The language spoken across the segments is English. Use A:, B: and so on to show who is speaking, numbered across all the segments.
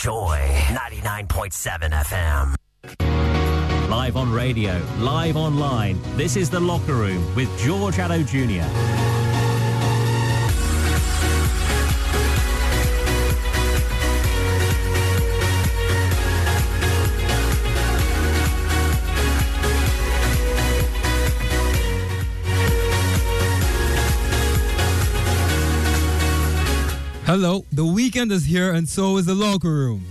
A: Joy 99.7 FM.
B: Live on radio, live online. This is The Locker Room with George Addo Jr.
C: Hello, the weekend is here and so is the locker room.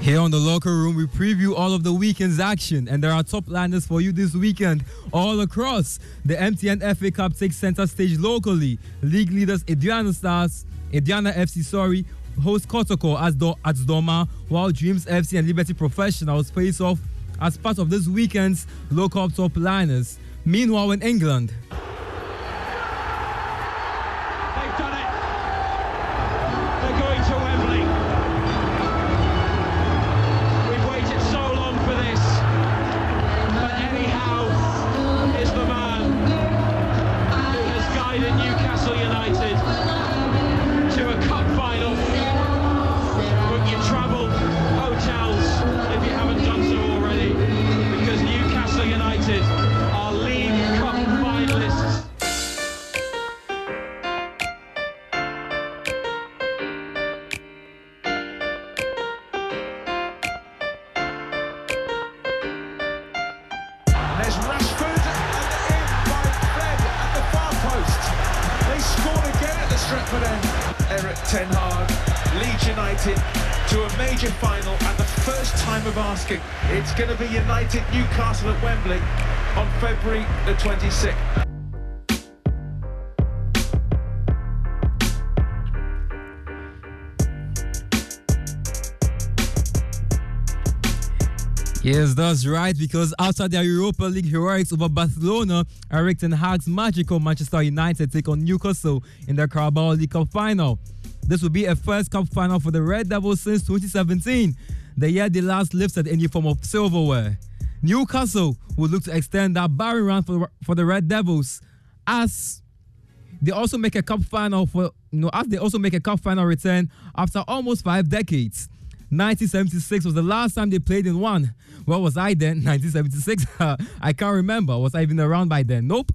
C: Here on the locker room, we preview all of the weekend's action, and there are top liners for you this weekend all across. The MTN FA Cup takes center stage locally. League leaders Aduana Stars, Aduana FC, sorry, host Kotoko as Do- at Dormaa, while Dreams FC and Liberty Professionals face off as part of this weekend's local top liners. Meanwhile, in England,
D: At Wembley on February the 26th.
C: Yes, that's right, because after their Europa League heroics over Barcelona, Erik Ten Hag's magical Manchester United take on Newcastle in the Carabao League Cup final. This will be a first cup final for the Red Devils since 2017, the year they last lifted any form of silverware. Newcastle will look to extend that barren run for, for the Red Devils as they also make a cup final for you know, as they also make a cup final return after almost five decades. 1976 was the last time they played in one. Where was I then? 1976? I can't remember. Was I even around by then? Nope.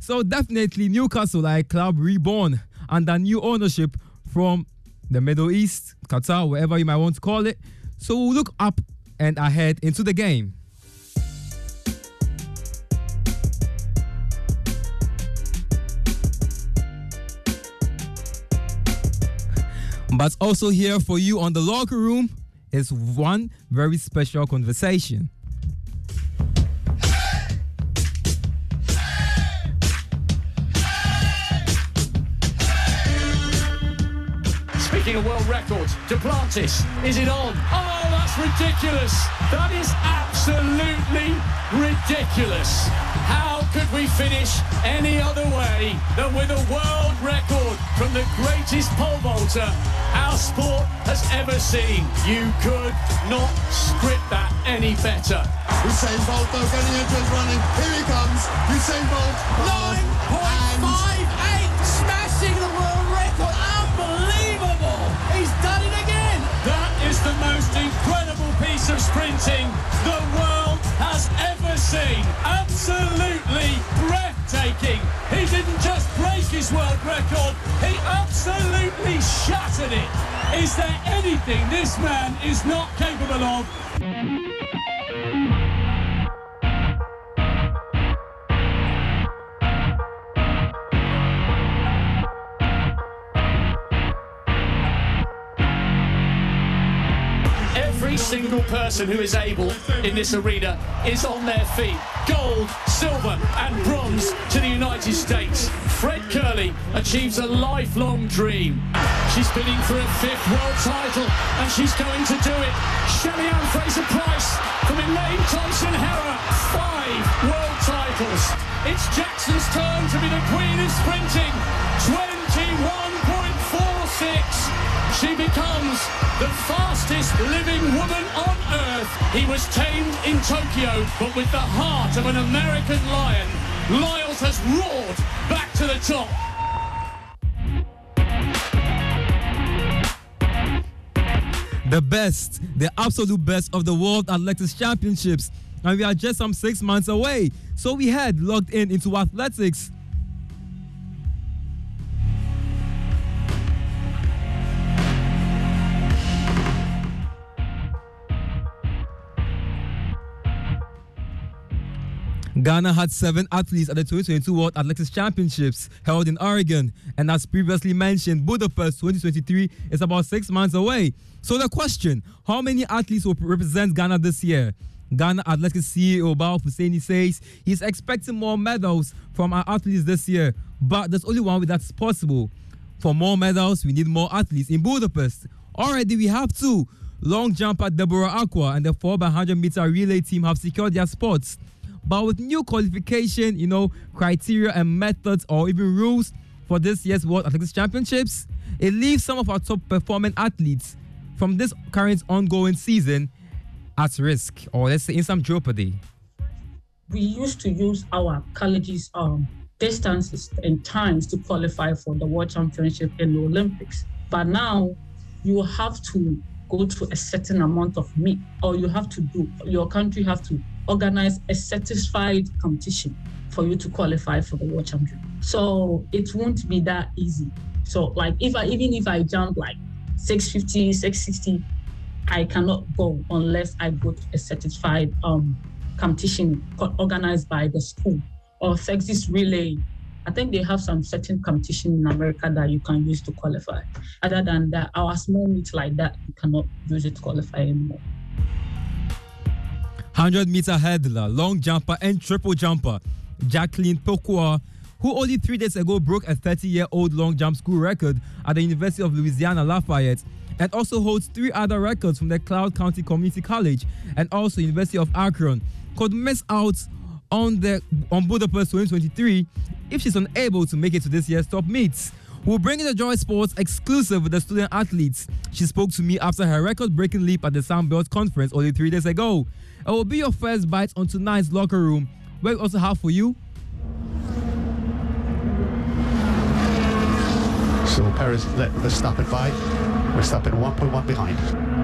C: So definitely Newcastle a club reborn under new ownership from the Middle East, Qatar, wherever you might want to call it. So we'll look up and ahead into the game. But also here for you on the locker room is one very special conversation.
E: Speaking of world records, Duplantis, is it on? Oh, that's ridiculous. That is absolutely ridiculous. How could we finish any other way than with a world record from the greatest pole vaulter our sport has ever seen? You could not script that any better.
F: Usain Bolt though getting into his running. Here he comes. Usain Bolt.
E: 9.58, smashing the world record. Unbelievable. He's done it again. That is the most incredible piece of sprinting the world has ever seen. Absolutely breathtaking. He didn't just break his world record, he absolutely shattered it. Is there anything this man is not capable of? Person who is able in this arena is on their feet. Gold, silver, and bronze to the United States. Fred Kerley achieves a lifelong dream. She's bidding for a fifth world title, and she's going to do it. Shelly Ann Fraser Pryce from Elaine Thompson Herah, five world titles. It's Jackson's turn to be the queen of sprinting. 21.46. She becomes the fastest living woman on earth. He was tamed in Tokyo, but with the heart of an American lion, Lyles has roared back to the top.
C: the best, the absolute best of the World Athletics Championships. And we are just some six months away. So we head logged in into athletics. Ghana had seven athletes at the 2022 World Athletics Championships held in Oregon. And as previously mentioned, Budapest 2023 is about six months away. So the question how many athletes will represent Ghana this year? Ghana Athletics CEO Bawa Fuseini says he's expecting more medals from our athletes this year, but there's only one way that's possible. For more medals, we need more athletes in Budapest. Already, we have two. Long jumper Deborah Acquah and the 4x100 meter relay team have secured their spots. But with new qualification, you know, criteria and methods or even rules for this year's World Athletics Championships, it leaves some of our top performing athletes from this current ongoing season at risk or let's say in some jeopardy.
G: We used to use our colleges um, distances and times to qualify for the World Championship and the Olympics. But now you have to go to a certain amount of meet or you have to do your country have to organize a satisfied competition for you to qualify for the world champion. So it won't be that easy. So like if I even if I jump like 650, 660, I cannot go unless I go to a certified um, competition organized by the school or Texas Relay. I think they have some certain competition in America that you can use to qualify. Other than that, our small meet like that, you cannot use it to qualify anymore.
C: 100 meter hurdler, long jumper, and triple jumper. Jacqueline Pokua, who only three days ago broke a 30 year old long jump school record at the University of Louisiana Lafayette, and also holds three other records from the Cloud County Community College and also University of Akron, could miss out on the on Budapest 2023 if she's unable to make it to this year's top meets. We'll bring in the Joy Sports exclusive with the student athletes. She spoke to me after her record breaking leap at the Sunbelt Conference only three days ago. It will be your first bite on tonight's locker room, where we also have for you.
H: So Perez let Verstappen by. Verstappen 1.1 behind.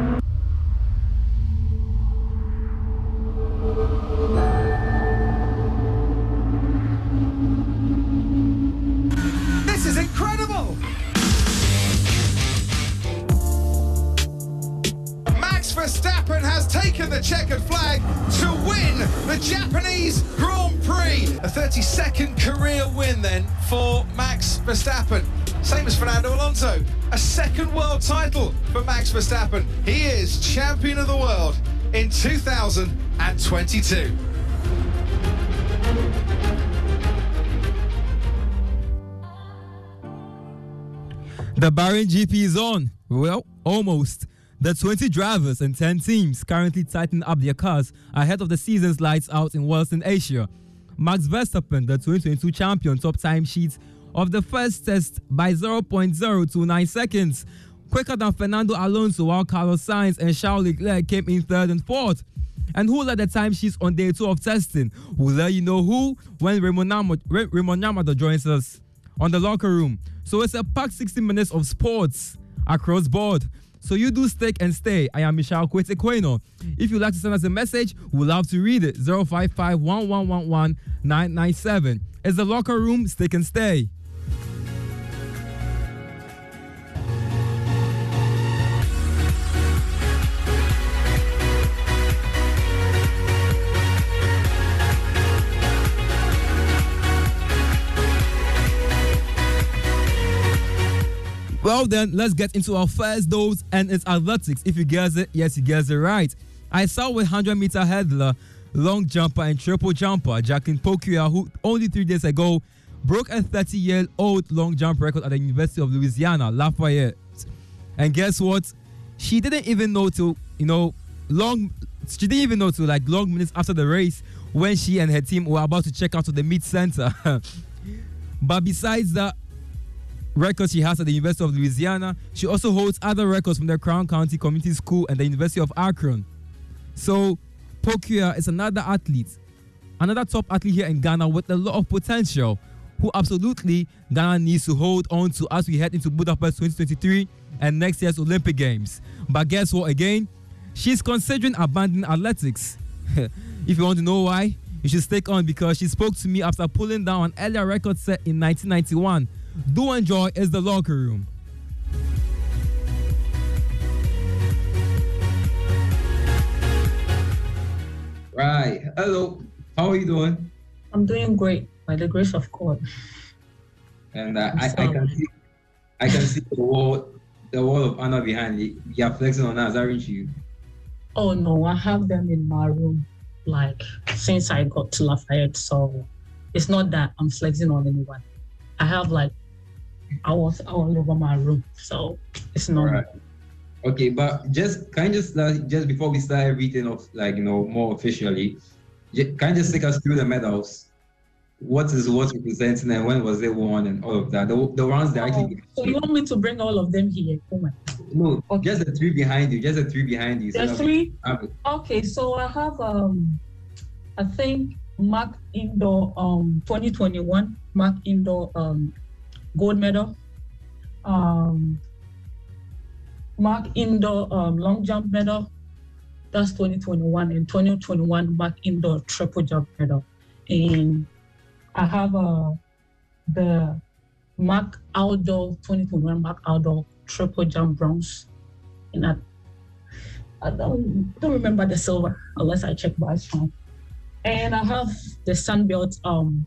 D: The checkered flag to win the Japanese Grand Prix. A 32nd career win then for Max Verstappen. Same as Fernando Alonso. A second world title for Max Verstappen. He is champion of the world in 2022.
C: The Bahrain GP is on. Well, almost. The 20 drivers and 10 teams currently tighten up their cars ahead of the season's lights out in Western Asia. Max Verstappen, the 2022 champion, top time sheets of the first test by 0.029 seconds, quicker than Fernando Alonso, while Carlos Sainz and Charles Leclerc came in third and fourth. And who led the timesheets on day two of testing? We'll let you know who when Raymond Yamada joins us on the locker room. So it's a packed 60 minutes of sports across board. So you do stick and stay. I am Michelle Kwete Queno. If you'd like to send us a message, we'd love to read it. 055 997. It's the locker room, stick and stay. Well, then, let's get into our first dose, and it's athletics. If you guess it, yes, you guess it right. I saw with 100 meter hurdler, long jumper, and triple jumper, Jacqueline Pokuya, who only three days ago broke a 30 year old long jump record at the University of Louisiana, Lafayette. And guess what? She didn't even know to, you know, long, she didn't even know to like long minutes after the race when she and her team were about to check out to the meet center. but besides that, records she has at the University of Louisiana. She also holds other records from the Cloud County Community School and the University of Akron. So, Pokuya is another athlete, another top athlete here in Ghana with a lot of potential, who absolutely Ghana needs to hold on to as we head into Budapest 2023 and next year's Olympic Games. But guess what? Again, she's considering abandoning athletics. if you want to know why, you should stick on because she spoke to me after pulling down an earlier record set in 1991 do enjoy is the locker room.
I: Right. Hello. How are you doing?
G: I'm doing great by the grace of God.
I: And uh, I, I can see I can see the wall the wall of honor behind you. You're flexing on us, aren't you?
G: Oh no, I have them in my room like since I got to Lafayette. So it's not that I'm flexing on anyone. I have like I was all over my room, so it's not. Right.
I: Okay, but just kind of just just before we start everything of like you know more officially, can you just take us through the medals? What is what representing and when was it won and all of that? The, the ones that oh, actually.
G: So you want me to bring all of them here? Oh my.
I: No, okay. just the three behind you. Just the three behind you.
G: The so three. Okay, so I have um, I think Mark Indoor um 2021 Mark Indoor um gold medal. Um, Mark Indoor um, long jump medal. That's 2021 and 2021 Mark Indoor triple jump medal. And I have uh, the Mark Outdoor 2021 Mark Outdoor triple jump bronze. And I, I don't, don't remember the silver unless I check by strong. And I have the Sunbelt um,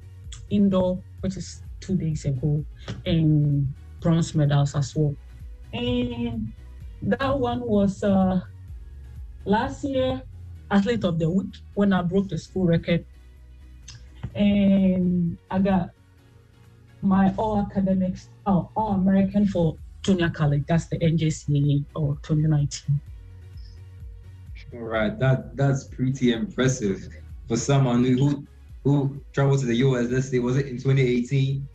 G: indoor, which is two days ago and bronze medals as well. And that one was uh, last year athlete of the week when I broke the school record. And I got my all academics, oh, all American for junior college. That's the NJCAA or 2019.
I: All right, that that's pretty impressive for someone who who traveled to the US. Let's say was it in 2018?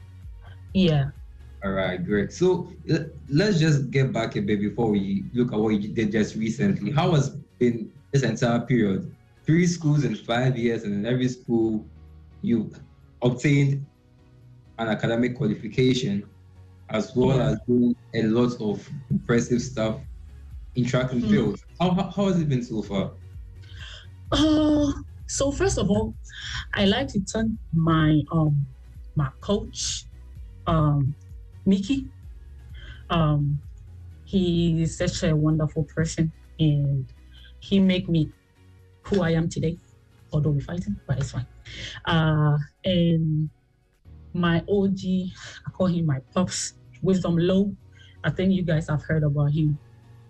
G: Yeah.
I: All right, great. So let's just get back a bit before we look at what you did just recently. How has been this entire period? Three schools in five years, and in every school, you obtained an academic qualification, as well yeah. as doing a lot of impressive stuff in track and mm. field. How, how, how has it been so far?
G: Uh, so first of all, I like to thank my um my coach um, Mickey. Um, he is such a wonderful person, and he made me who I am today. Although we're fighting, but it's fine. Uh, and my OG, I call him my pops, Wisdom Low. I think you guys have heard about him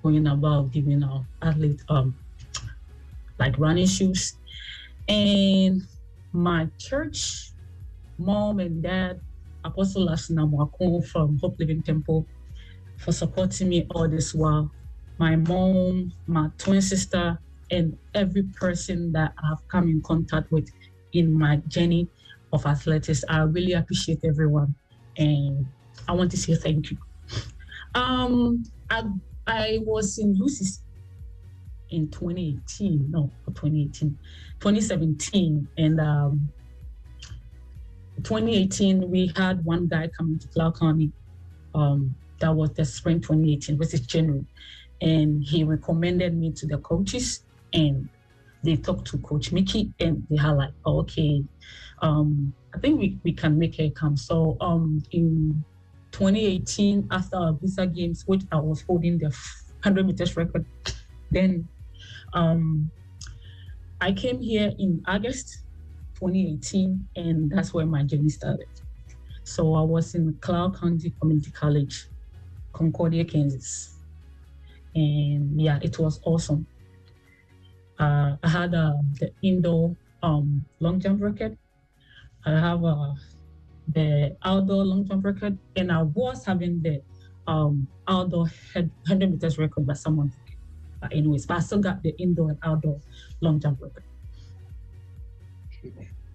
G: going about giving our athlete um like running shoes. And my church, mom and dad, Apostle Asna Mwakon from Hope Living Temple for supporting me all this while. My mom, my twin sister, and every person that I've come in contact with in my journey of athletics. I really appreciate everyone. And I want to say thank you. Um, I, I was in Lucy's in 2018, no, 2018, 2017. And um, 2018, we had one guy coming to Cloud County. Um, that was the spring 2018, which is January. And he recommended me to the coaches and they talked to Coach Mickey and they had like, oh, okay, um, I think we, we can make it come. So um, in 2018, after our visa games, which I was holding the 100 meters record, then um, I came here in August 2018, and that's where my journey started. So I was in Cloud County Community College Concordia, Kansas. And yeah, it was awesome. Uh, I had uh, the indoor um, long jump record. I have uh, the outdoor long jump record, and I was having the um, outdoor 100 meters record by someone. But anyways, but I still got the indoor and outdoor long jump record.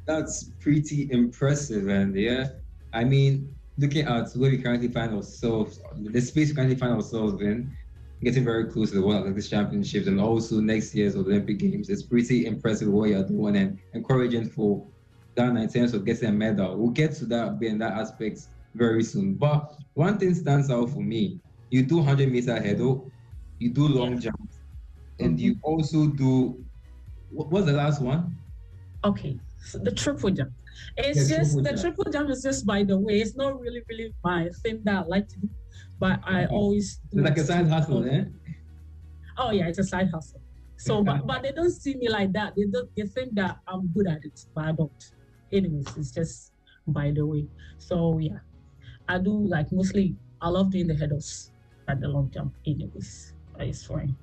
I: That's pretty impressive, and yeah, I mean, looking at where we currently find ourselves, the space we currently find ourselves in, getting very close to the World Athletics Championships and also next year's Olympic Games. It's pretty impressive what you're doing and encouraging for Ghana in terms of getting a medal. We'll get to that in that aspect very soon. But one thing stands out for me: you do 100 meter hurdle, you do long jump, and you
G: Mm-hmm.
I: also do what was the last one?
G: Okay, so the triple jump. It's
I: The
G: just
I: triple
G: the
I: jump.
G: triple jump is just by the way. It's not really, really my thing that I like to do, but I
I: Okay.
G: always do
I: like a side hustle, eh?
G: Oh yeah, it's a side hustle. So, but, but they don't see me like that. They don't. They think that I'm good at it, but I don't. Anyways, it's just by the way. So yeah, I do like mostly. I love doing the hurdles at the long jump. Anyways, it's fine.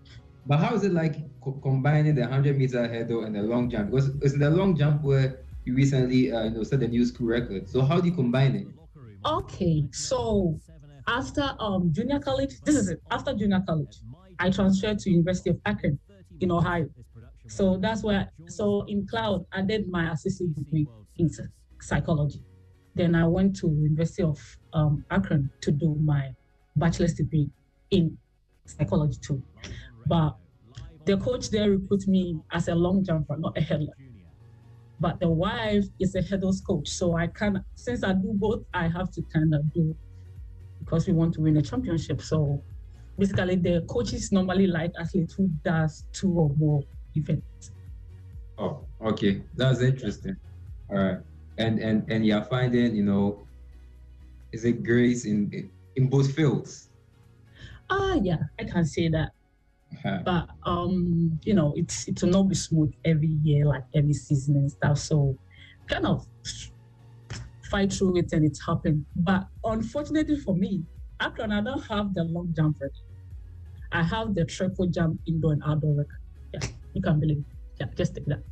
I: But how is it like co- combining the 100 meter hurdle and the long jump? Because it's the long jump where you recently, uh, you know, set a new school record. So how do you combine it?
G: Okay, so after um junior college, this is it. After junior college, I transferred to University of Akron in Ohio. So that's where. So in cloud, I did my associate degree in psychology. Then I went to University of um, Akron to do my bachelor's degree in psychology too. But the coach there recruited me as a long jumper, not a hurdler. But the wife is a hurdles coach, so I can since I do both, I have to kind of do because we want to win a championship. So basically, the coaches normally like athletes who does two or more events.
I: Oh, okay, that's interesting. All right, and and and you're finding, you know, is it grace in in both fields?
G: Ah, yeah, I can say that.
I: Uh-huh.
G: But um, you know, it's it will not be smooth every year, like every season and stuff. So kind of fight through it and it's happened. But unfortunately for me, Akron, I don't have the long jump record. I have the triple jump indoor and outdoor record. Yeah, you can believe it. Yeah, just take that.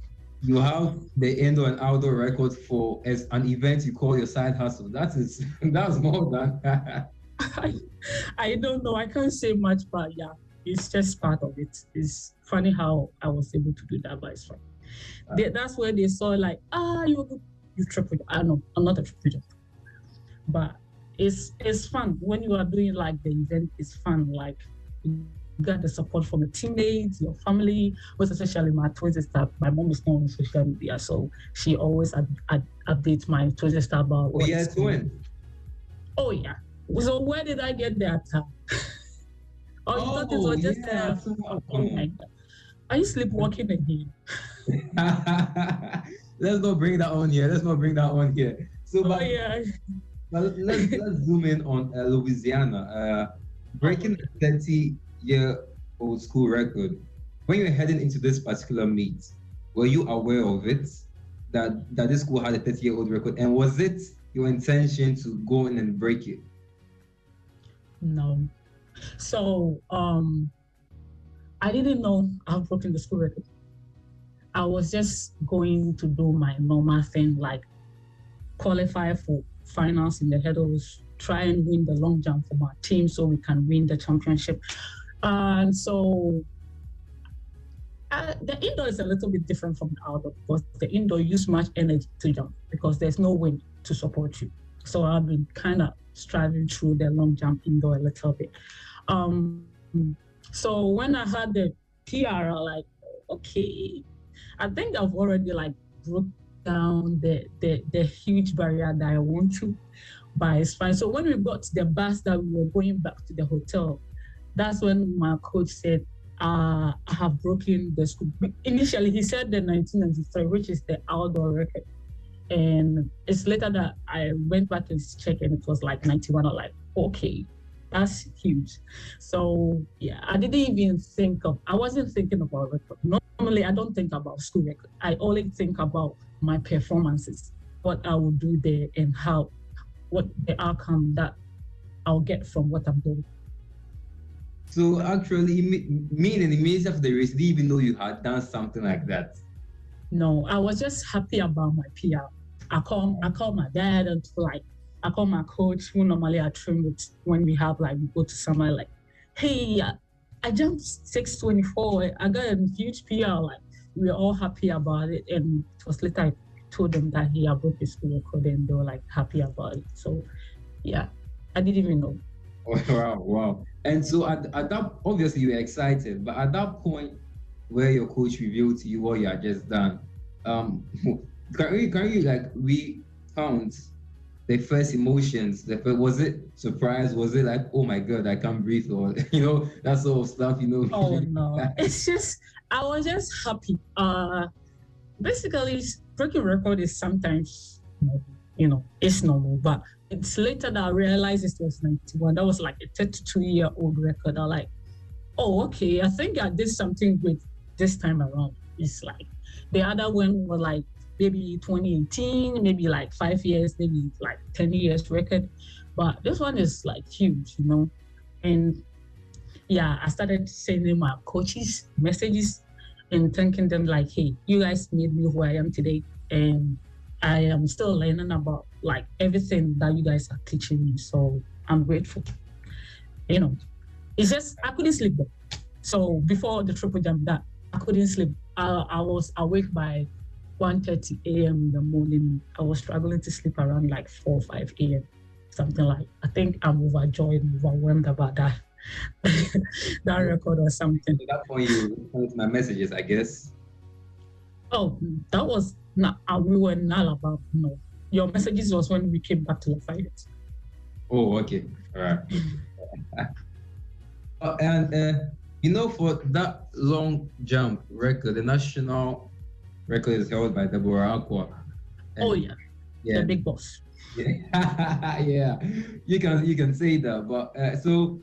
I: You have the indoor and outdoor record for as an event you call your side hustle. That is that's more than
G: I, I don't know. I can't say much, but yeah, it's just part of it. It's funny how I was able to do that, but it's fine. They, that's where they saw like, ah, you you triple. jump." I know I'm not a triple jump, but it's it's fun when you are doing like the event. It's fun. Like you got the support from the teammates, your family, most especially my twin sister. My mom is not on social media, so she always ad, ad, updates my twin sister about.
I: Oh, yeah,
G: is going
I: twin.
G: Oh yeah. So where did I get that? uh, oh, you thought it was just
I: yeah.
G: uh, oh my god. Are you sleepwalking again?
I: let's not bring that on here. Let's not bring that on here. So,
G: Oh
I: but,
G: yeah.
I: but let's let's zoom in on uh, Louisiana. Uh, breaking the 30 year old school record. When you're heading into this particular meet, were you aware of it? That that this school had a 30 year old record, and was it your intention to go in and break it?
G: No. So um I didn't know I've broken the school record. I was just going to do my normal thing, like qualify for finals in the hurdles, try and win the long jump for my team so we can win the championship. And so uh, the indoor is a little bit different from the outdoor because the indoor use much energy to jump because there's no wind to support you. So I've been kind of striving through the long jump indoor a little bit. Um, so when I had the PR, like, okay, I think I've already like broke down the, the the huge barrier that I want to, but it's fine. So when we got to the bus that we were going back to the hotel, that's when my coach said, uh, I have broken the school. Initially, he said the 1993, which is the outdoor record. And it's later that I went back and checked, and it was like 91. I'm like, okay, that's huge. So yeah, I didn't even think of. I wasn't thinking about record. Normally, I don't think about school record. I only think about my performances, what I will do there, and how, what the outcome that I'll get from what I'm doing.
I: So actually, meaning after the middle of the race, did even know you had done something like that?
G: No, I was just happy about my PR. I called I call my dad and like I call my coach who normally I train with when we have like we go to somewhere like, hey, I jumped 624. I got a huge PR. Like we were all happy about it. And it was later I told them that he had broke his school record and they were like happy about it. So yeah, I didn't even know.
I: wow, wow. And so at, at that obviously you were excited, but at that point where your coach revealed to you what you had just done, um can you can you like recount the first emotions? The first, was it surprise? Was it like, oh my god, I can't breathe, or you know that sort of stuff? You know?
G: Oh no, it's just I was just happy. Uh, basically, breaking record is sometimes, you know, it's normal, but it's later that I realized it was 91. That was like a 32 year old record. I like, oh okay, I think I did something good this time around. It's like the other one was like maybe 2018, maybe like five years, maybe like 10 years record. But this one is like huge, you know. And yeah, I started sending my coaches messages and thanking them like, hey, you guys made me who I am today. And I am still learning about like everything that you guys are teaching me. So I'm grateful. You know, it's just I couldn't sleep. So before the triple jump that I couldn't sleep. I, I was awake by 1.30 a.m. in the morning. I was struggling to sleep around like 4 5 a.m. Something like I think I'm overjoyed, overwhelmed about that that record or something.
I: At that point you sent my messages, I guess.
G: Oh, that was not uh, we were not about no. Your messages was when we came back to Lafayette.
I: Oh, okay. All right. uh, and uh, you know, for that long jump record, the national record is held by Deborah Acquah.
G: oh yeah, yeah, the big boss.
I: Yeah, yeah, you can you can say that. But uh, so,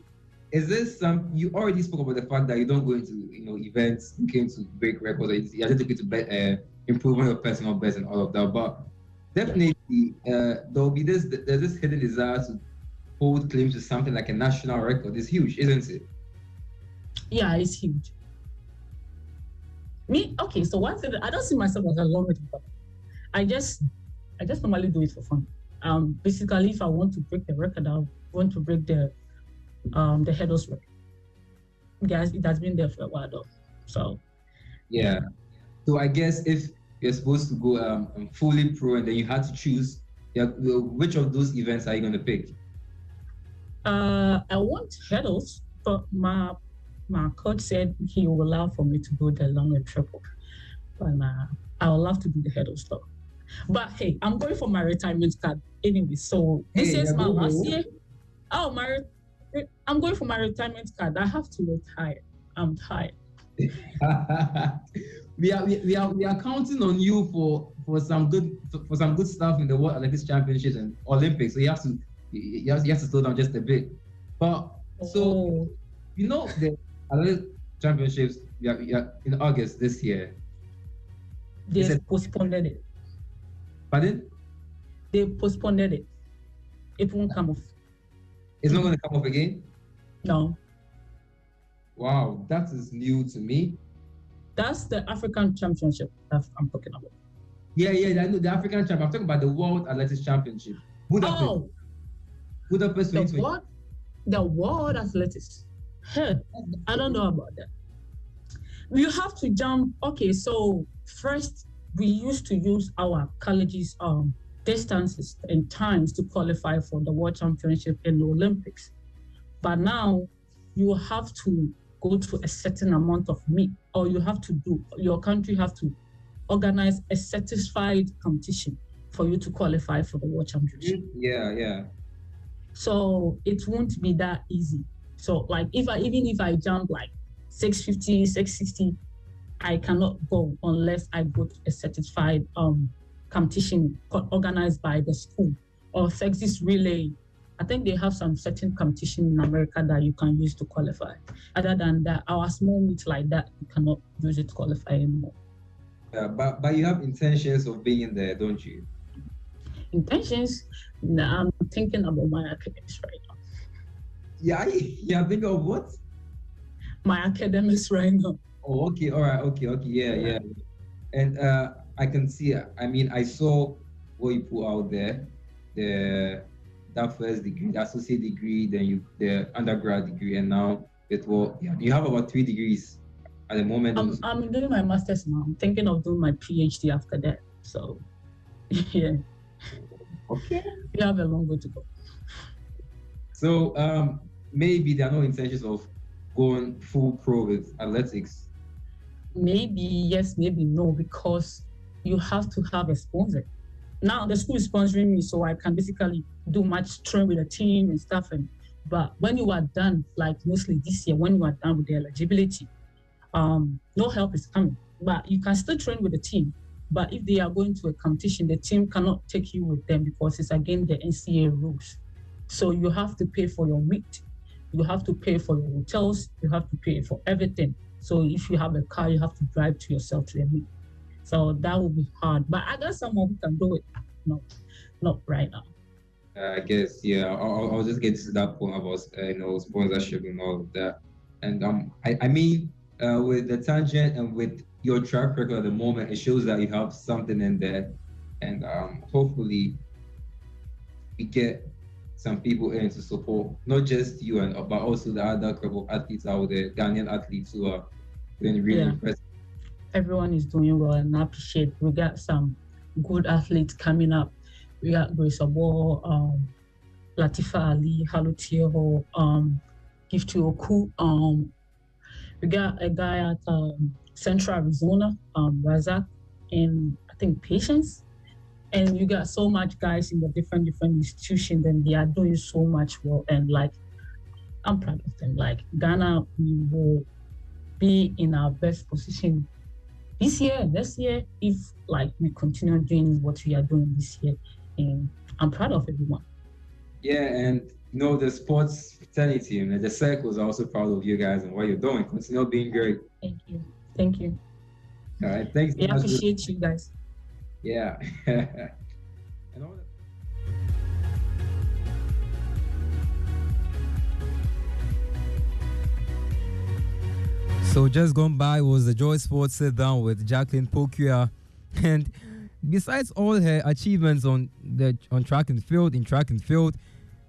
I: is this some? You already spoke about the fact that you don't go into you know events looking to break records. You're just looking to be, uh, improve on your personal best and all of that. But definitely, uh, there'll be this there's this hidden desire to hold claims to something like a national record. It's huge, isn't it?
G: Yeah, it's huge. Me, okay, so one thing I don't see myself as a long but I just I just normally do it for fun. Um basically if I want to break the record, I want to break the um the hurdles record. Guys, it has been there for a while though. So
I: yeah. So I guess if you're supposed to go um fully pro and then you had to choose, yeah, which of those events are you gonna pick?
G: Uh I want hurdles, but my my coach said he will allow for me to do the long and triple. But uh, I would love to do the hurdle stuff. But hey, I'm going for my retirement card anyway. So this hey, is my last year. Oh, my I'm going for my retirement card. I have to retire. I'm tired.
I: we are we, are we are counting on you for for some good for some good stuff in the World Athletics Championships and Olympics. So you have to you have, you have to slow down just a bit. But so oh. you know the other championships yeah, yeah, in August this year.
G: They said, postponed it.
I: Pardon?
G: They postponed it. It won't come off.
I: It's not going to come off again?
G: No.
I: Wow, that is new to me.
G: That's the African Championship that I'm talking about.
I: Yeah, yeah, I know the African Championship. I'm talking about the World Athletics Championship. Budapest. Oh, Budapest
G: the what? The World Athletics. Hey, I don't know about that. You have to jump. Okay, so first we used to use our colleges um distances and times to qualify for the World Championship and the Olympics. But now you have to go to a certain amount of meet, or you have to do your country have to organize a satisfied competition for you to qualify for the World Championship.
I: Yeah, yeah.
G: So it won't be that easy. So like if I even if I jump like 650, 660, I cannot go unless I go to a certified um, competition organized by the school or Texas Relay. I think they have some certain competition in America that you can use to qualify. Other than that, our small meet like that, you cannot use it to qualify anymore.
I: Yeah, but but you have intentions of being there, don't you?
G: Intentions? Nah, I'm thinking about my academics right
I: Yeah, yeah. Think of what?
G: my academics right now.
I: Oh, okay, all right, okay, okay, yeah, yeah. And uh, I can see. I mean, I saw what you put out there, the that first degree, the associate degree, then you the undergrad degree, and now it will. Yeah, you have about three degrees at the moment.
G: I'm, I'm doing my master's now. I'm thinking of doing my PhD after that. So, yeah.
I: Okay.
G: You have a long way to go.
I: So um, maybe there are no intentions of going full pro with athletics.
G: Maybe yes, maybe no, because you have to have a sponsor. Now the school is sponsoring me, so I can basically do much train with the team and stuff. And but when you are done, like mostly this year, when you are done with the eligibility, um, no help is coming. But you can still train with the team. But if they are going to a competition, the team cannot take you with them because it's against the NCA rules. So you have to pay for your meat, you have to pay for your hotels, you have to pay for everything. So if you have a car, you have to drive to yourself to the meet. So that will be hard. But I guess someone who can do it. No, not right now.
I: Uh, I guess yeah. I'll, I'll just get to that point about uh, you know sponsorship and all of that. And um, I, I mean, uh, with the tangent and with your track record at the moment, it shows that you have something in there, and um, hopefully we get some people in to support not just you and but also the other group of athletes out there, Ghanaian athletes who are doing really
G: Yeah.
I: impressive.
G: Everyone is doing well, and I appreciate. We got some good athletes coming up. We got Grace Abo, um, Latifa Ali, Halutieho, um, Gifty Oku. Um, we got a guy at um, Central Arizona, um, Razak, and I think Patience. And you got so much guys in the different different institutions, and they are doing so much well. And like, I'm proud of them. Like Ghana, we will be in our best position this year, next year, if like we continue doing what we are doing this year. And I'm proud of everyone.
I: Yeah, and you know the sports fraternity and the circles are also proud of you guys and what you're doing. Continue being great.
G: Thank you. Thank you.
I: All right, thanks.
G: We appreciate you guys.
I: Yeah. and all that.
C: So just gone by was the Joy Sports sit down with Jacqueline Pokia. And besides all her achievements on the on track and field, in track and field,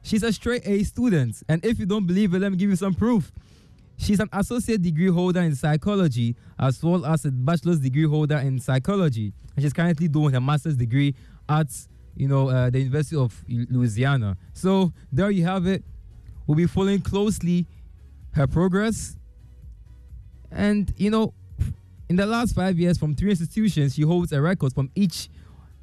C: she's a straight A student. And if you don't believe it, let me give you some proof. She's an associate degree holder in psychology as well as a bachelor's degree holder in psychology. And she's currently doing her master's degree at you know uh, the University of Louisiana. So there you have it. We'll be following closely her progress and you know, in the last five years, from three institutions, she holds a record from each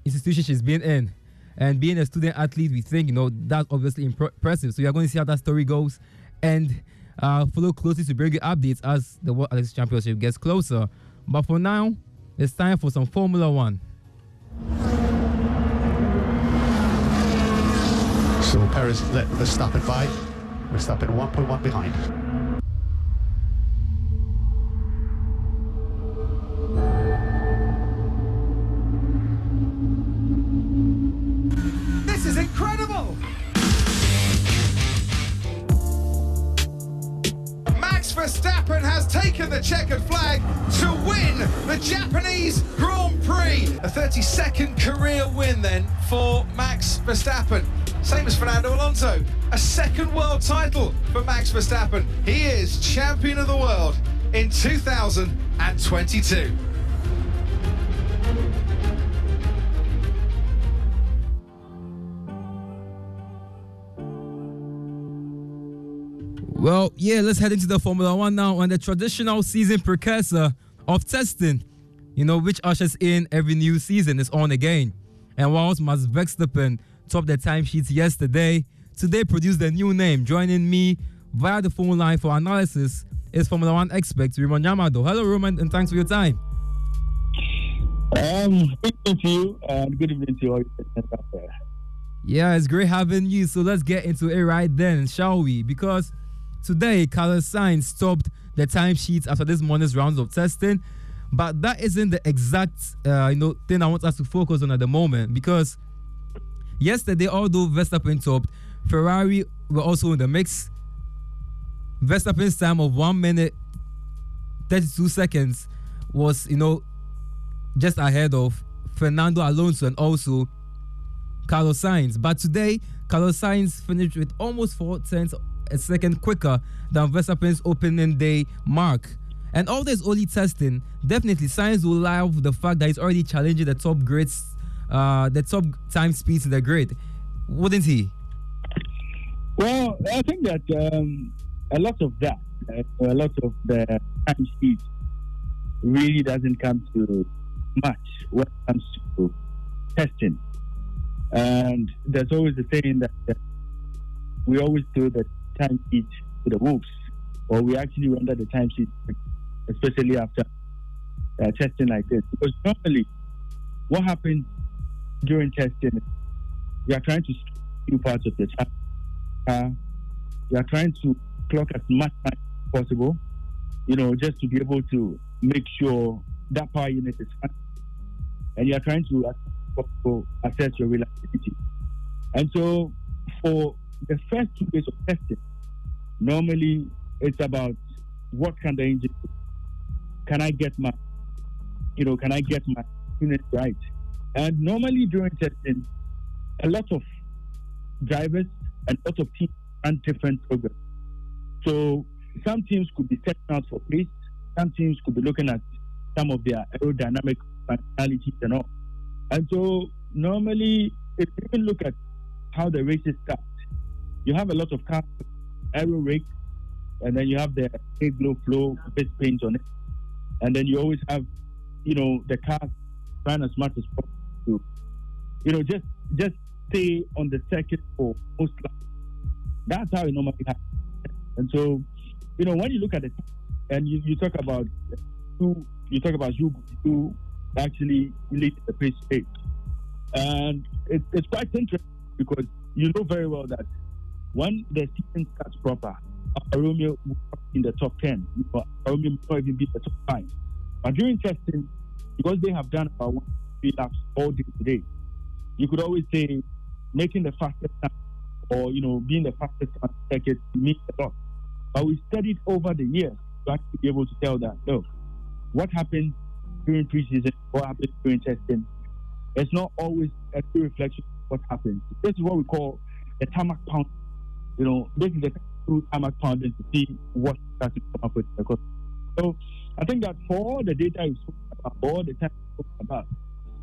C: institution she's been in. And being a student athlete, we think you know that's obviously impre- impressive. So we are going to see how that story goes, and uh, follow closely to bring you updates as the World Athletics Championship gets closer. But for now, it's time for some Formula One.
H: So Perez let Verstappen by. Verstappen 1.1 behind.
J: Max Verstappen. He is champion of the world in 2022.
C: Well, yeah, let's head into the Formula One now on the traditional season precursor of testing, you know, which ushers in every new season is on again. And whilst Max Verstappen topped the timesheets yesterday, today produced a new name. Joining me via the phone line for analysis is Formula One expert Roman Yamado. Hello, Roman, and thanks for your time.
K: Um, good evening to you, and good evening to all your listeners out there.
C: Yeah, it's great having you. So let's get into it right then, shall we? Because today, Carlos Sainz stopped the timesheets after this morning's rounds of testing. But that isn't the exact uh, you know thing I want us to focus on at the moment because yesterday, although Verstappen topped, Ferrari were also in the mix. Verstappen's time of one minute 32 seconds was, you know, just ahead of Fernando Alonso and also Carlos Sainz. But today, Carlos Sainz finished with almost four tenths a second quicker than Verstappen's opening day mark. And all this only testing, definitely Sainz will love the fact that he's already challenging the top grades, uh, the top time speeds in the grid, wouldn't he?
K: Well, I think that um, a lot of that, uh, a lot of the time speed really doesn't come to much when it comes to testing. And there's always the saying that, that we always do the time sheet to the wolves, or we actually render the time sheet, especially after uh, testing like this. Because normally, what happens during testing, we are trying to few parts of the car. we are trying to clock as much as possible, you know, just to be able to make sure that power unit is fine. And you are trying to assess your reliability. And so for the first two days of testing, normally it's about what can the engine do? Can I get my, you know, can I get my unit right? And normally during testing, a lot of drivers and a lot of teams run different programs. So some teams could be setting out for pace, some teams could be looking at some of their aerodynamic functionalities and all. And so normally, if you even look at how the races start, you have a lot of cars, aero rig, and then you have the air glow flow base paint on it. And then you always have, you know, the cars trying as much as possible to, you know, just just stay on the circuit for most laps. That's how it normally happens. And so, you know, when you look at it and you, you talk about who you talk about who, who actually lead the pace stage. And it, it's quite interesting because you know very well that when the season starts proper, Romeo will in the top 10. but Romeo may not even be the top 5. But during testing, because they have done about one, three laps all day today, you could always say making the fastest time or, you know, being the fastest on the circuit means a lot. But we studied over the years to actually be able to tell that, no, what happened during preseason, what happens during testing, it's not always a true reflection of what happens. This is what we call the tarmac pound. You know, this is the true tarmac pounding to see what starts to come up with. So I think that for all the data you spoke about, all the time you spoke about,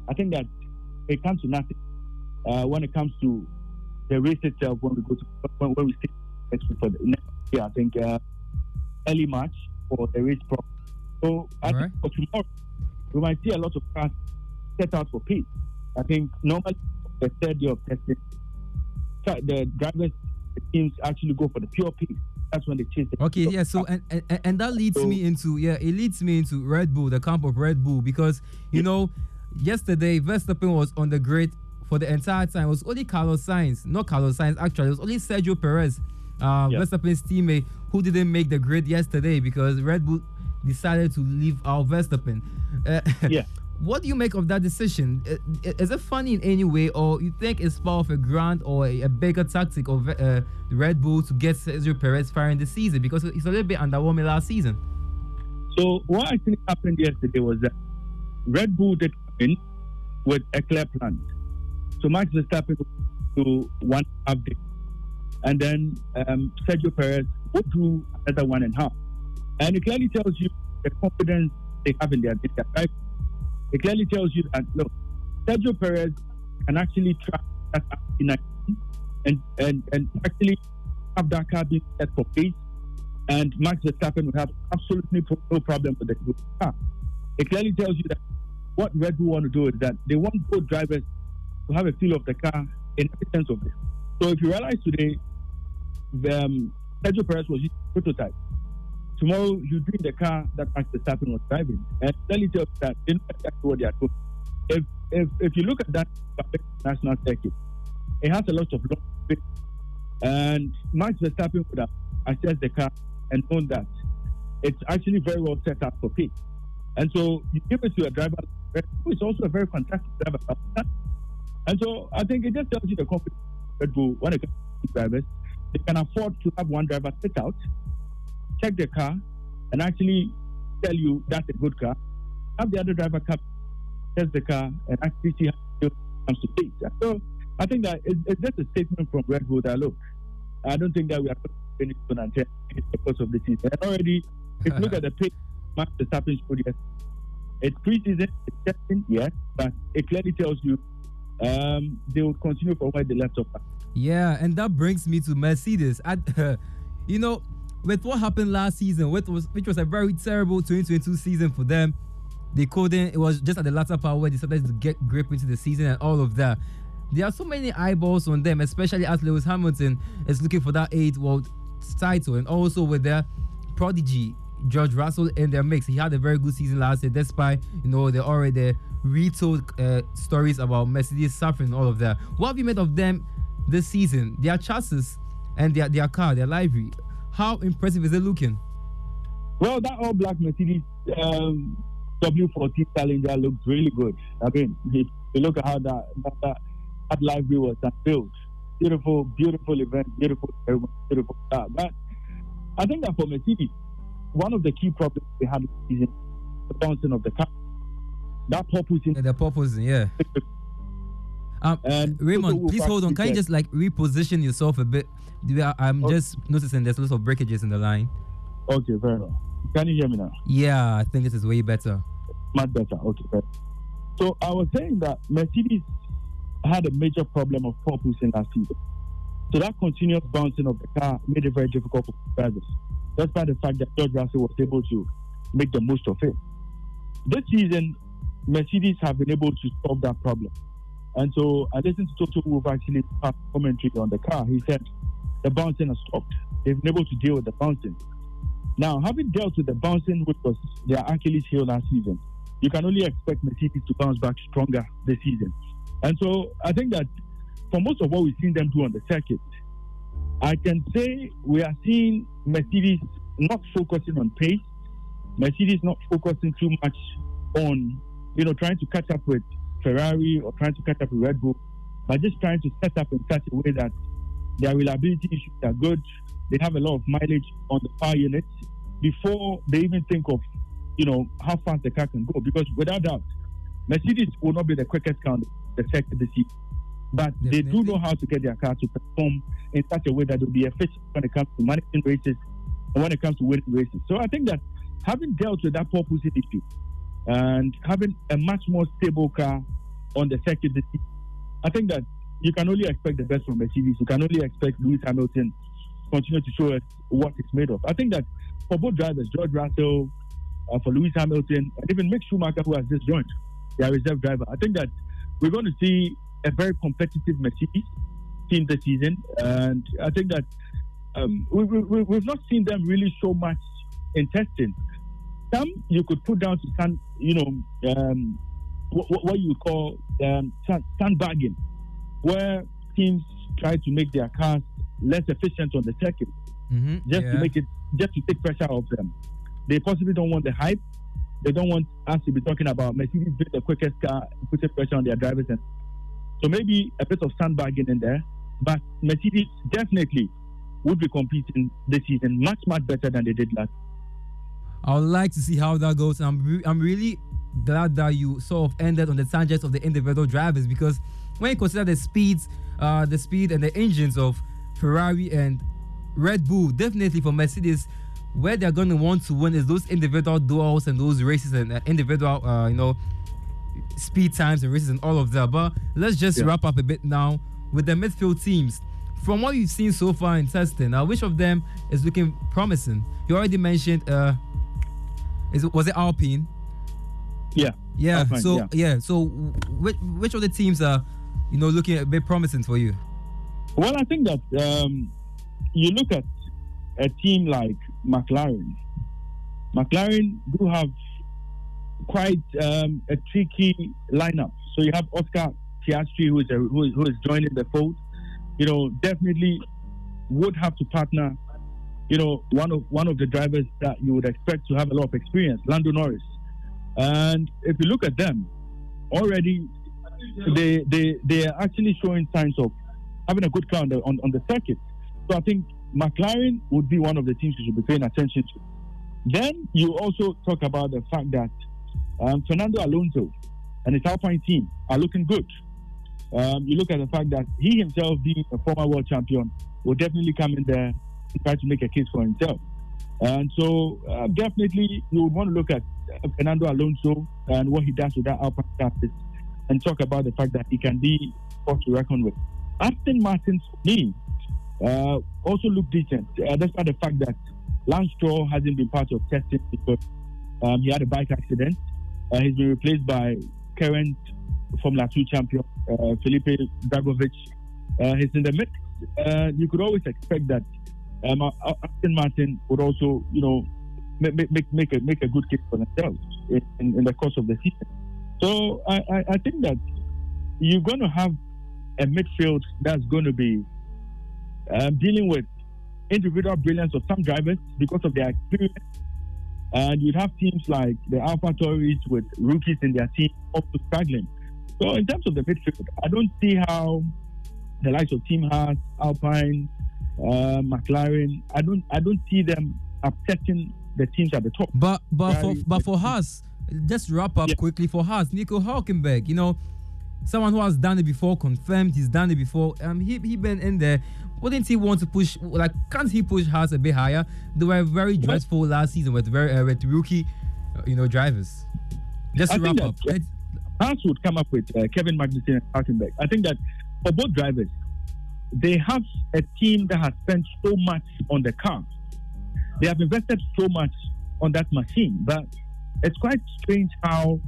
K: I think that it comes to nothing uh, when it comes to the race itself when we go to when, when we stick next week for the next year. I think uh, early March for the race pro. So I think
C: right.
K: for tomorrow we might see a lot of cars set out for pace. I think normally the third day of testing, so the drivers, the teams actually go for the pure pace. That's when they chase the
C: Okay, yeah. So and, and and that leads me into yeah, it leads me into Red Bull, the camp of Red Bull, because you know, yesterday Verstappen was on the grid for the entire time. It was only Carlos Sainz, not Carlos Sainz actually. It was only Sergio Perez, uh,
K: Yeah.
C: Verstappen's teammate, who didn't make the grid yesterday because Red Bull decided to leave out Verstappen. Uh,
K: Yeah.
C: What do you make of that decision? Uh, Is it funny in any way, or you think it's part of a grand or a, a bigger tactic of uh, Red Bull to get Sergio Perez firing this season? Because it's a little bit underwhelming last season.
K: So what actually happened yesterday was that Red Bull did come in with a clear plan. So Max Verstappen to one half day, and then um, Sergio Perez would do another one and a half. And it clearly tells you the confidence they have in their their drive. It clearly tells you that look, Sergio Perez can actually track that RB19 and, and and actually have that car being set for pace and Max Verstappen will have absolutely no problem with the car. It clearly tells you that what Red Bull want to do is that they want both drivers to have a feel of the car in every sense of it. So if you realize today, the, um, Sergio Perez was using prototype. Tomorrow be in the car that Max Verstappen was driving, and it clearly tells that they know exactly what they are doing. If if if you look at that national circuit, it has a lot of long and Max Verstappen would have assessed the car and known that it's actually very well set up for pace. And so you give it to a driver who is also a very fantastic driver. And so I think it just tells you the confidence Red Bull when it comes to drivers. They can afford to have one driver sit out, check the car, and actually tell you that's a good car. Have the other driver come test the car and actually see how it comes to pace. So I think that it's, it's just a statement from Red Bull that look, I don't think that we are going to finish on 10 because of the season. And already, if you look at the pace Max Verstappen showed yes, it's preseason, it's testing, yes, but it clearly tells you um, they will continue for where they left off.
C: Yeah, and that brings me to Mercedes. I, you know, with what happened last season, which was which was a very terrible 2022 season for them, they couldn't. It was just at the latter part where they started to get grip into the season and all of that. There are so many eyeballs on them, especially as Lewis Hamilton is looking for that eighth world title, and also with their prodigy George Russell in their mix. He had a very good season last year, despite you know they're already retold uh, stories about Mercedes suffering all of that. What have you made of them this season? Their chassis and their their car, their livery. How impressive is it looking?
K: Well, that all black Mercedes um, W14 Challenger looks really good. I mean, if you look at how that that, that, that livery was built. Beautiful, beautiful event, beautiful, beautiful car. But I think that for Mercedes, one of the key problems they had is the bouncing of the car. That porpoising.
C: Yeah, the porpoising, yeah. Um, and Raymond, please hold on. Can you just like reposition yourself a bit? I'm okay. just noticing there's lots of breakages in the line.
K: Okay, very well. Can you hear me now?
C: Yeah, I think this is way better.
K: Much better. Okay. Fair. So I was saying that Mercedes had a major problem of porpoising last season. So that continuous bouncing of the car made it very difficult for drivers despite the fact that George Russell was able to make the most of it. This season, Mercedes have been able to solve that problem. And so I listened to Toto Wolff actually commentary on the car. He said the bouncing has stopped. They've been able to deal with the bouncing. Now, having dealt with the bouncing, which was their Achilles heel last season, you can only expect Mercedes to bounce back stronger this season. And so I think that for most of what we've seen them do on the circuit, I can say we are seeing Mercedes not focusing on pace, Mercedes not focusing too much on, you know, trying to catch up with Ferrari or trying to catch up with Red Bull, but just trying to set up in such a way that their reliability issues are good. They have a lot of mileage on the power units before they even think of, you know, how fast the car can go. Because without doubt, Mercedes will not be the quickest car on the circuit this year but Definitely. they do know how to get their car to perform in such a way that it will be efficient when it comes to managing races and when it comes to winning races. So I think that having dealt with that porpoising issue and having a much more stable car on the circuit, I think that you can only expect the best from Mercedes. You can only expect Lewis Hamilton continue to show us what it's made of. I think that for both drivers, George Russell, uh, for Lewis Hamilton, and even Mick Schumacher, who has just joined, their reserve driver, I think that we're going to see a very competitive Mercedes team this season, and I think that um, we, we, we've not seen them really show much in testing. Some you could put down to sand, you know, um, what, what, you call um, sandbagging, where teams try to make their cars less efficient on the circuit,
C: mm-hmm,
K: just
C: yeah.
K: to make it, just to take pressure off them. They possibly don't want the hype. They don't want us to be talking about Mercedes being the quickest car, putting pressure on their drivers and so maybe a bit of sandbagging in there, but Mercedes definitely would be competing this season much, much better than they did last.
C: I would like to see how that goes. And I'm, re- I'm really glad that you sort of ended on the tangents of the individual drivers because when you consider the speeds, uh, the speed and the engines of Ferrari and Red Bull, definitely for Mercedes, where they're going to want to win is those individual duels and those races and uh, individual, uh, you know, speed times and races and all of that. But let's just yeah. wrap up a bit now with the midfield teams. From what you've seen so far in testing, uh, which of them is looking promising? You already mentioned, uh, is it was it Alpine?
K: Yeah.
C: Yeah. Alpine, so yeah. yeah. So which which of the teams are, you know, looking a bit promising for you?
K: Well, I think that um, you look at a team like McLaren. McLaren do have quite um, a tricky lineup. So you have Oscar Piastri, who is, a, who is, who is joining the fold. You know, definitely would have to partner. You know, one of one of the drivers that you would expect to have a lot of experience, Lando Norris. And if you look at them, already they they they are actually showing signs of having a good car on the, on, on the circuit. So I think McLaren would be one of the teams you should be paying attention to. Then you also talk about the fact that um, Fernando Alonso and his Alpine team are looking good. Um, you look at the fact that he himself, being a former world champion, will definitely come in there and try to make a case for himself. And so, uh, definitely, you would want to look at Fernando Alonso and what he does with that Alpine chassis and talk about the fact that he can be forced to reckon with. Aston Martin, for me, uh, also look decent, uh, despite the fact that Lance Stroll hasn't been part of testing because um, he had a bike accident. Uh, he's been replaced by current Formula 2 champion uh, Felipe Drugovich. Uh, he's in the mix. Uh, you could always expect that um, Aston Martin would also, you know, make make make a make a good case for themselves in, in, in the course of the season. So I, I, I think that you're going to have a midfield that's going to be um, dealing with individual brilliance of some drivers because of their experience. And you'd have teams like the AlphaTauris with rookies in their team also struggling. So in terms of the midfield, I don't see how the likes of Team Haas, Alpine, uh, McLaren, I don't I don't see them upsetting the teams at the top.
C: But but for but for Haas, just wrap up yeah. quickly for Haas, Nico Hulkenberg, you know, someone who has done it before, confirmed he's done it before. Um, he he been in there. Wouldn't he want to push? Like, can't he push Haas a bit higher? They were very dreadful last season with very uh, with rookie, uh, you know, drivers. Just wrap up.
K: Haas would come up with uh, Kevin Magnussen and Hulkenberg. I think that for both drivers, they have a team that has spent so much on the car. They have invested so much on that machine, but it's quite strange how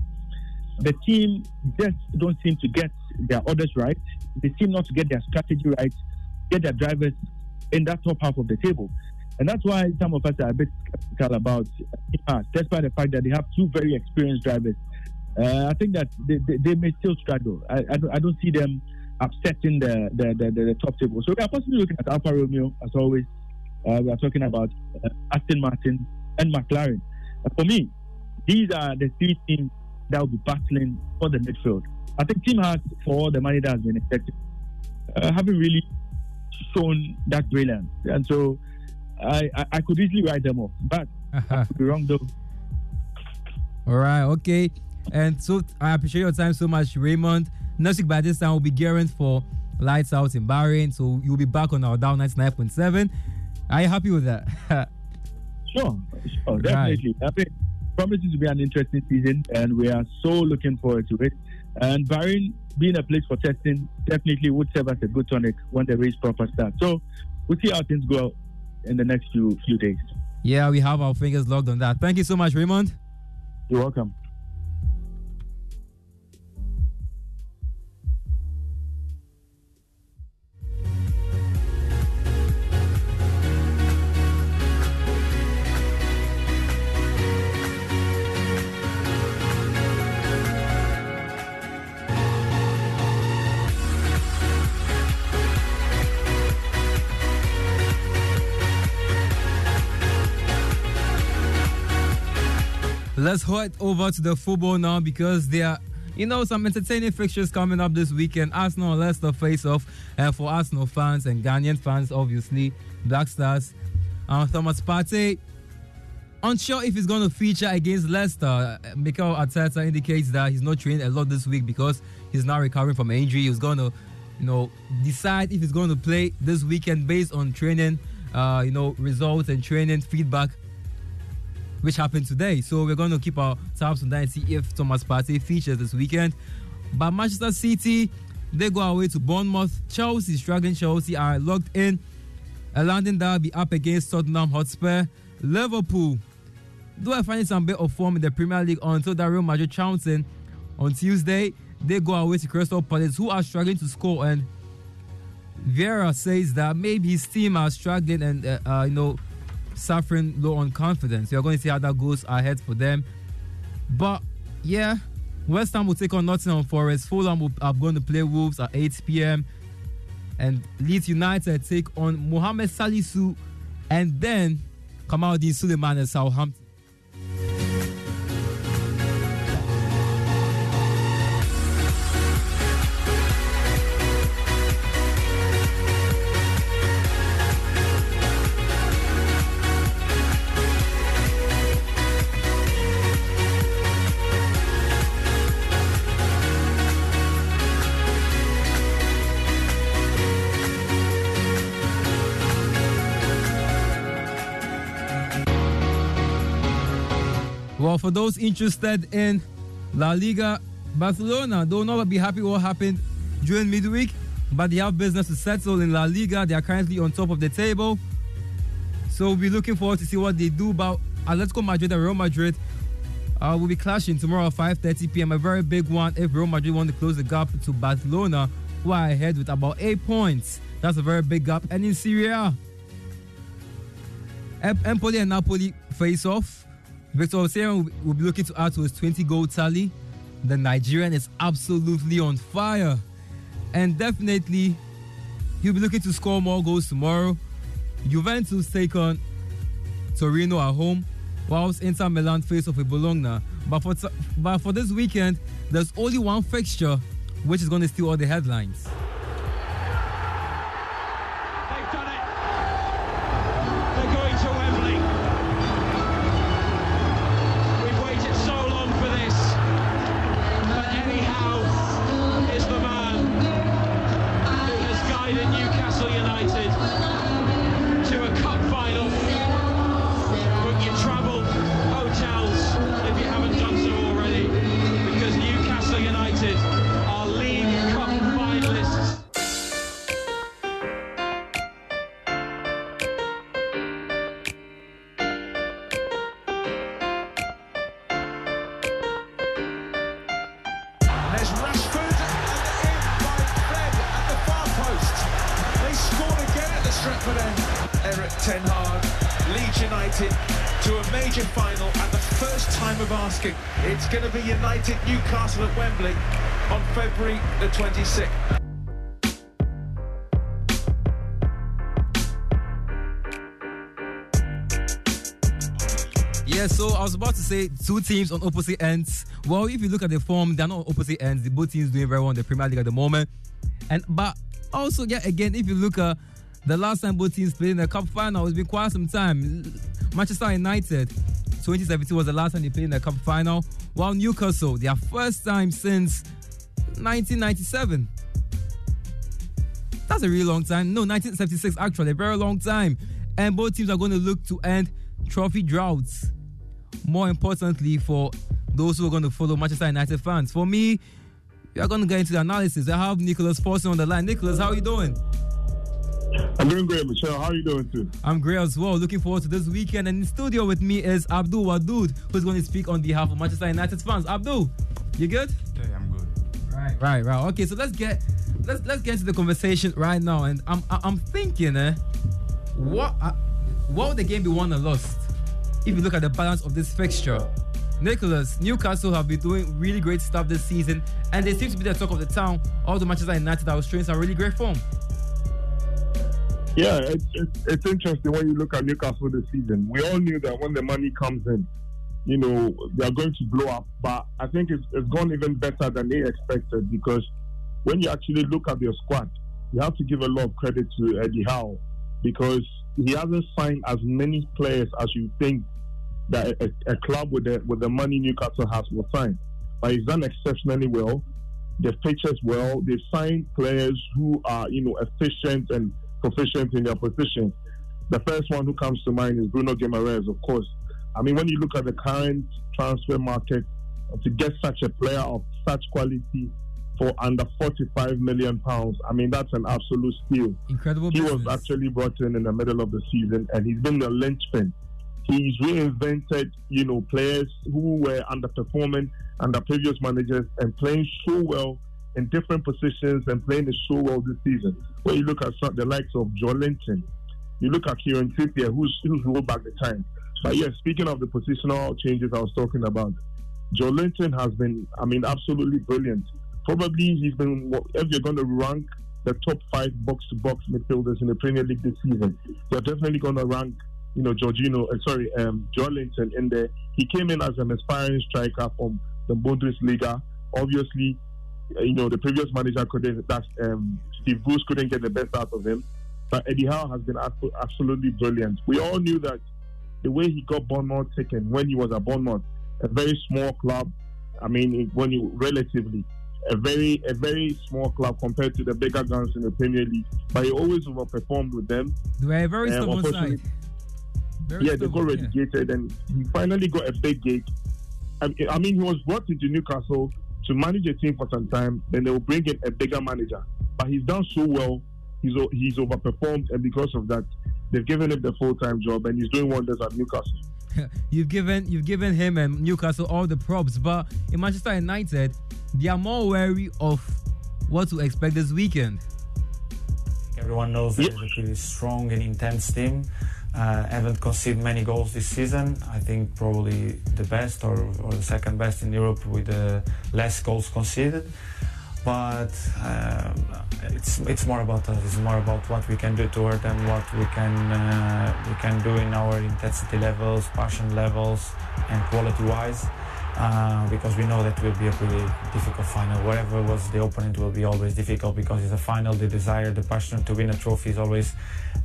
K: the team just don't seem to get their orders right. They seem not to get their strategy right, get their drivers in that top half of the table. And that's why some of us are a bit skeptical about Haas, despite the fact that they have two very experienced drivers. Uh, I think that they, they, they, may still struggle. I, I, I don't see them upsetting the, the, the, the, top table. So we are possibly looking at Alfa Romeo, as always. Uh, we are talking about uh, Aston Martin and McLaren. for me, these are the three teams that will be battling for the midfield. I think Team Haas, for all the money that has been expected, uh, haven't really shown that brilliance. And so I, I, I could easily write them off. But I could be wrong though.
C: All right, okay. And so I appreciate your time so much, Raymond. Week by this time we'll be gearing for lights out in Bahrain. So you'll be back on our Dial 99.7. Are you happy with that?
K: sure, oh, sure, definitely. Right. I mean, promises to be an interesting season, and we are so looking forward to it. And Bahrain being a place for testing definitely would serve as a good tonic when the race proper starts. So we'll see how things go in the next few few days.
C: Yeah, we have our fingers locked on that. Thank you so much, Raymond.
K: You're welcome.
C: Let's head over to the football now because there are, you know, some entertaining fixtures coming up this weekend. Arsenal Leicester face off uh, for Arsenal fans and Ghanaian fans, obviously. Black Stars. Uh, Thomas Partey, unsure if he's going to feature against Leicester. Mikel Arteta indicates that he's not training a lot this week because he's now recovering from injury. He's going to, you know, decide if he's going to play this weekend based on training, uh, you know, results and training feedback which happened today. So we're going to keep our tabs on that and see if Thomas Partey features this weekend. But Manchester City, they go away to Bournemouth. Chelsea, struggling Chelsea, are locked in. A London derby up against Tottenham Hotspur. Liverpool, though I find some bit of form in the Premier League until the Real Madrid trouncing on Tuesday, they go away to Crystal Palace, who are struggling to score. And Vieira says that maybe his team are struggling and, uh, uh, you know, suffering low on confidence. You're going to see how that goes ahead for them. But yeah, West Ham will take on Nottingham Forest. Fulham will, are going to play Wolves at 8 p.m. And Leeds United take on Mohamed Salisu and then Kamaldeen Sulemana at Southampton. Well, for those interested in La Liga, Barcelona do not be happy what happened during midweek, but they have business to settle in La Liga. They are currently on top of the table. So we'll be looking forward to see what they do. But Atletico Madrid and Real Madrid uh, will be clashing tomorrow at 5.30 p.m. A very big one if Real Madrid want to close the gap to Barcelona, who are ahead with about eight points. That's a very big gap. And in Serie A, Empoli and Napoli face off. Victor Osimhen will be looking to add to his 20 goal tally. The Nigerian is absolutely on fire. And definitely, he'll be looking to score more goals tomorrow. Juventus take on Torino at home, whilst Inter Milan face off with Bologna. But for, but for this weekend, there's only one fixture which is going to steal all the headlines. Say two teams on opposite ends. Well, if you look at the form, they're not opposite ends. The both teams doing very well in the Premier League at the moment. And but also, yeah, again, if you look at the last time both teams played in the cup final, it's been quite some time. Manchester United 2017 was the last time they played in the cup final, while Newcastle, their first time since 1997. That's a really long time. No, 1976, actually, a very long time. And both teams are going to look to end trophy droughts. More importantly, for those who are going to follow Manchester United fans. For me, we are going to get into the analysis. I have Nicholas Forson on the line. Nicholas, how are you doing?
L: I'm doing great, Michelle. How are you doing too?
C: I'm great as well. Looking forward to this weekend. And in studio with me is Abdul Wadud, who's going to speak on behalf of Manchester United fans. Abdul, you good?
M: Yeah, I'm good.
C: Right, right, right. Okay, so let's get let's let's get into the conversation right now. And I'm I'm thinking, eh, what uh, what would the game be won or lost if you look at the balance of this fixture? Nicholas, Newcastle have been doing really great stuff this season, and they seem to be the talk of the town. Although Manchester United are showing some really great form.
L: Yeah, it's, it's, it's interesting when you look at Newcastle this season. We all knew that when the money comes in, you know, they are going to blow up. But I think it's, it's gone even better than they expected because when you actually look at their squad, you have to give a lot of credit to Eddie Howe because he hasn't signed as many players as you think that a, a club with the with the money Newcastle has will sign. But he's done exceptionally well. They've pitched well. They've signed players who are, you know, efficient and proficient in their position. The first one who comes to mind is Bruno Guimaraes, of course. I mean, when you look at the current transfer market, to get such a player of such quality for under 45 million pounds, I mean, that's an absolute steal.
C: Incredible.
L: He
C: business.
L: was actually brought in in the middle of the season, and he's been the linchpin. He's reinvented, you know, players who were underperforming under previous managers and playing so well in different positions and playing the so well this season. When you look at the likes of Joelinton, you look at Kieran Trippier, who's, who's rolled back the time. But yeah, speaking of the positional changes I was talking about, Joelinton has been, I mean, absolutely brilliant. Probably he's been, if you're going to rank the top five box to box midfielders in the Premier League this season, you're definitely going to rank, you know, Jorginho, uh, sorry, um, Joelinton in there. He came in as an aspiring striker from the Bundesliga. Obviously, uh, you know, the previous manager couldn't, that's um, Steve Bruce couldn't get the best out of him. But Eddie Howe has been absolutely brilliant. We all knew that the way he got Bournemouth taken when he was at Bournemouth, a very small club. I mean, when you relatively a very a very small club compared to the bigger guns in the Premier League, but he always overperformed with them.
C: They very um, stubborn side.
L: Very yeah, they got relegated, yeah. and he finally got a big gig I mean, I mean, he was brought into Newcastle to manage a team for some time. Then they will bring in a bigger manager, but he's done so well. He's he's overperformed, and because of that, they've given him the full time job, and he's doing wonders at Newcastle.
C: you've given you've given him and Newcastle all the props, but in Manchester United, they are more wary of what to expect this weekend.
M: Everyone knows that it's a pretty strong and intense team. Uh, haven't conceded many goals this season. I think probably the best or, or the second best in Europe with uh, less goals conceded. But um, it's it's more about us. It's more about what we can do to her than what we can uh, we can do in our intensity levels, passion levels, and quality wise. Uh, because we know that will be a pretty difficult final. Whatever was the opponent will be always difficult because it's a final. The desire, the passion to win a trophy is always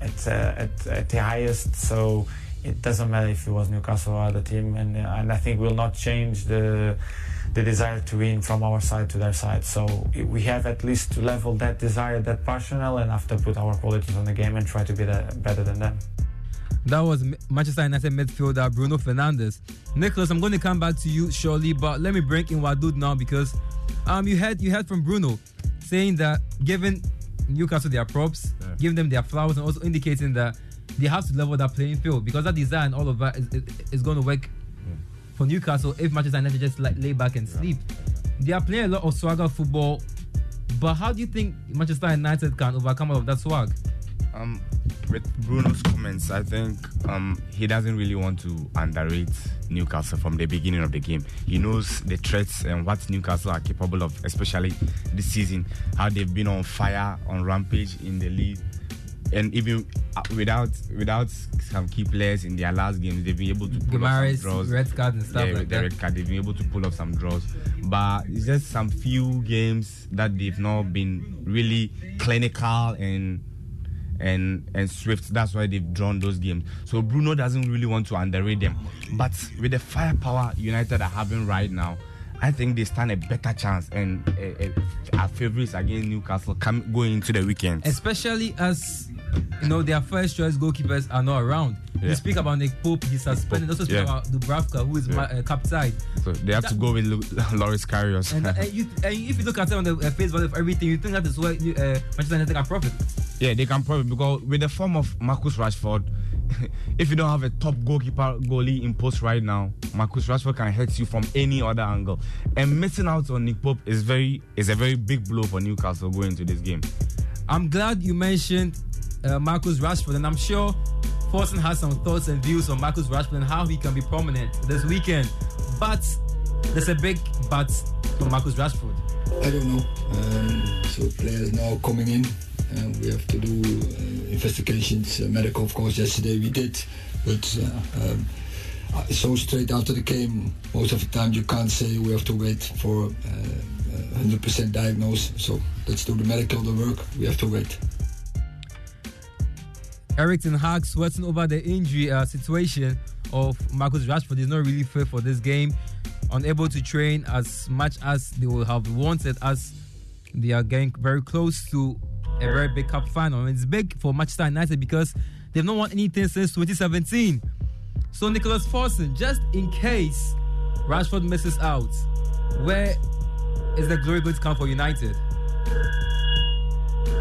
M: at, uh, at, at the highest. So it doesn't matter if it was Newcastle or other team, and uh, and I think will not change the the desire to win from our side to their side. So we have at least to level that desire, that passion, and after put our qualities on the game and try to be better than them.
C: That was Manchester United midfielder Bruno Fernandes. Nicholas, I'm going to come back to you shortly, but let me bring in Wadud now because um you heard you heard from Bruno saying that giving Newcastle their props, yeah. giving them their flowers, and also indicating that they have to level that playing field because that design all of that is, is, is going to work yeah. for Newcastle if Manchester United just like lay back and sleep. Yeah. They are playing a lot of swagger football, but how do you think Manchester United can overcome all of that swag?
N: Um, with Bruno's comments, I think um, he doesn't really want to underrate Newcastle from the beginning of the game. He knows the threats and what Newcastle are capable of, especially this season, how they've been on fire, on rampage in the league. And even uh, without without some key players in their last games, they've been able to pull off some draws.
C: red card and stuff
N: yeah,
C: like that.
N: red card, they've been able to pull off some draws. But it's just some few games that they've not been really clinical and and and Swift. That's why they've drawn those games. So Bruno doesn't really want to underrate them. But with the firepower United are having right now, I think they stand a better chance. And uh, our favorites against Newcastle come going into the weekend.
C: Especially as you know their first choice goalkeepers are not around. Yeah. We speak about Nick Pope, he's suspended. Also speak yeah. about Dubravka, who is yeah. uh.
N: So they have that, to go with Loris Karius.
C: And, and, you, and, if you look at it on the uh, face value of everything, you think that is where uh, Manchester United can profit.
N: Yeah, they can probably because with the form of Marcus Rashford, if you don't have a top goalkeeper goalie in post right now, Marcus Rashford can hurt you from any other angle. And missing out on Nick Pope is very is a very big blow for Newcastle going into this game.
C: I'm glad you mentioned uh, Marcus Rashford, and I'm sure Forson has some thoughts and views on Marcus Rashford and how he can be prominent this weekend. But there's a big but for Marcus Rashford.
O: I don't know. Um, so players now coming in, and we have to do uh, investigations. Uh, medical, of course, yesterday we did, but uh, um, so straight after the game, most of the time you can't say we have to wait for 100% diagnosis. So let's do the medical, the work. We have to wait.
C: Erik Ten Hag sweating over the injury uh, situation of Marcus Rashford is not really fair for this game. Unable to train as much as they would have wanted, as they are getting very close to a very big cup final. And it's big for Manchester United because they've not won anything since 2017. So Nicholas Forson, just in case Rashford misses out, where is the glory going to come for United?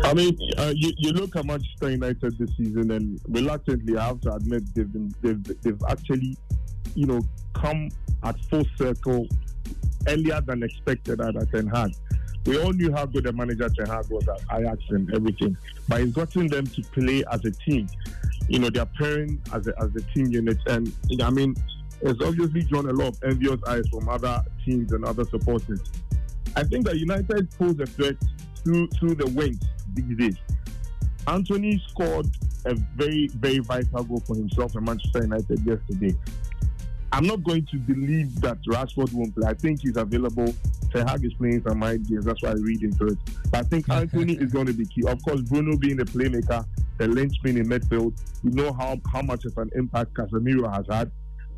L: I mean, uh, you, you look at Manchester United this season, and reluctantly, I have to admit they've been they've, they've actually, you know, come at full circle earlier than expected at Ten Hag. We all knew how good a manager Ten Hag was at Ajax and everything, but he's gotten them to play as a team. You know, they're pairing as a, as a team unit, and I mean, it's obviously drawn a lot of envious eyes from other teams and other supporters. I think that United pose a threat through through the wings these days. Antony scored a very, very vital goal for himself and Manchester United yesterday. I'm not going to believe that Rashford won't play. I think he's available. Ten Hag is playing some mind games. That's why I read into it. But I think Antony is going to be key. Of course, Bruno being the playmaker, the linchpin in midfield. We know how, how much of an impact Casemiro has had.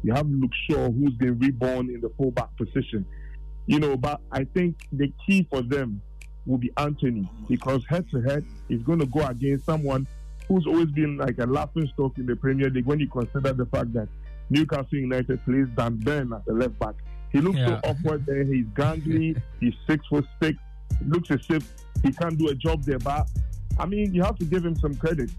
L: You have Luke Shaw, who's been reborn in the fullback position. You know, but I think the key for them will be Antony because head to head is going to go against someone who's always been like a laughing stock in the Premier League when you consider the fact that Newcastle United plays Dan Burn at the left back He looks
C: Yeah.
L: so awkward there. He's gangly. he's six foot six. Looks as if he can't do a job there. But I mean, you have to give him some credit.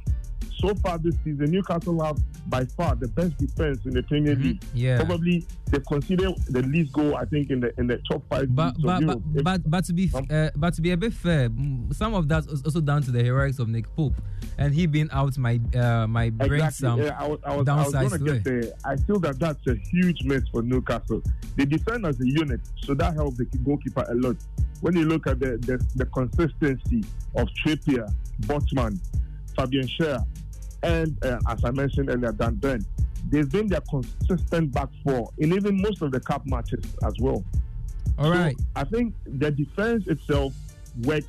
L: So far this season, Newcastle have by far the best defense in the Premier League.
C: Mm-hmm. Yeah.
L: Probably they've considered the least goal, I think, in the in the top five
C: But but but,
L: If-
C: but but to be uh, but to be a bit fair, some of that is also down to the heroics of Nick Pope, and he being out my uh, my brain
L: Exactly.
C: some
L: Yeah, I was, I was, I was going
C: to
L: to get there. I feel that that's a huge miss for Newcastle. They defend as a unit, so that helps the goalkeeper a lot. When you look at the the, the consistency of Trippier, Botman, Fabian Schär, and uh, as I mentioned earlier, Dan Burn, they've been their consistent back four in even most of the cup matches as well.
C: All right.
L: I think the defense itself works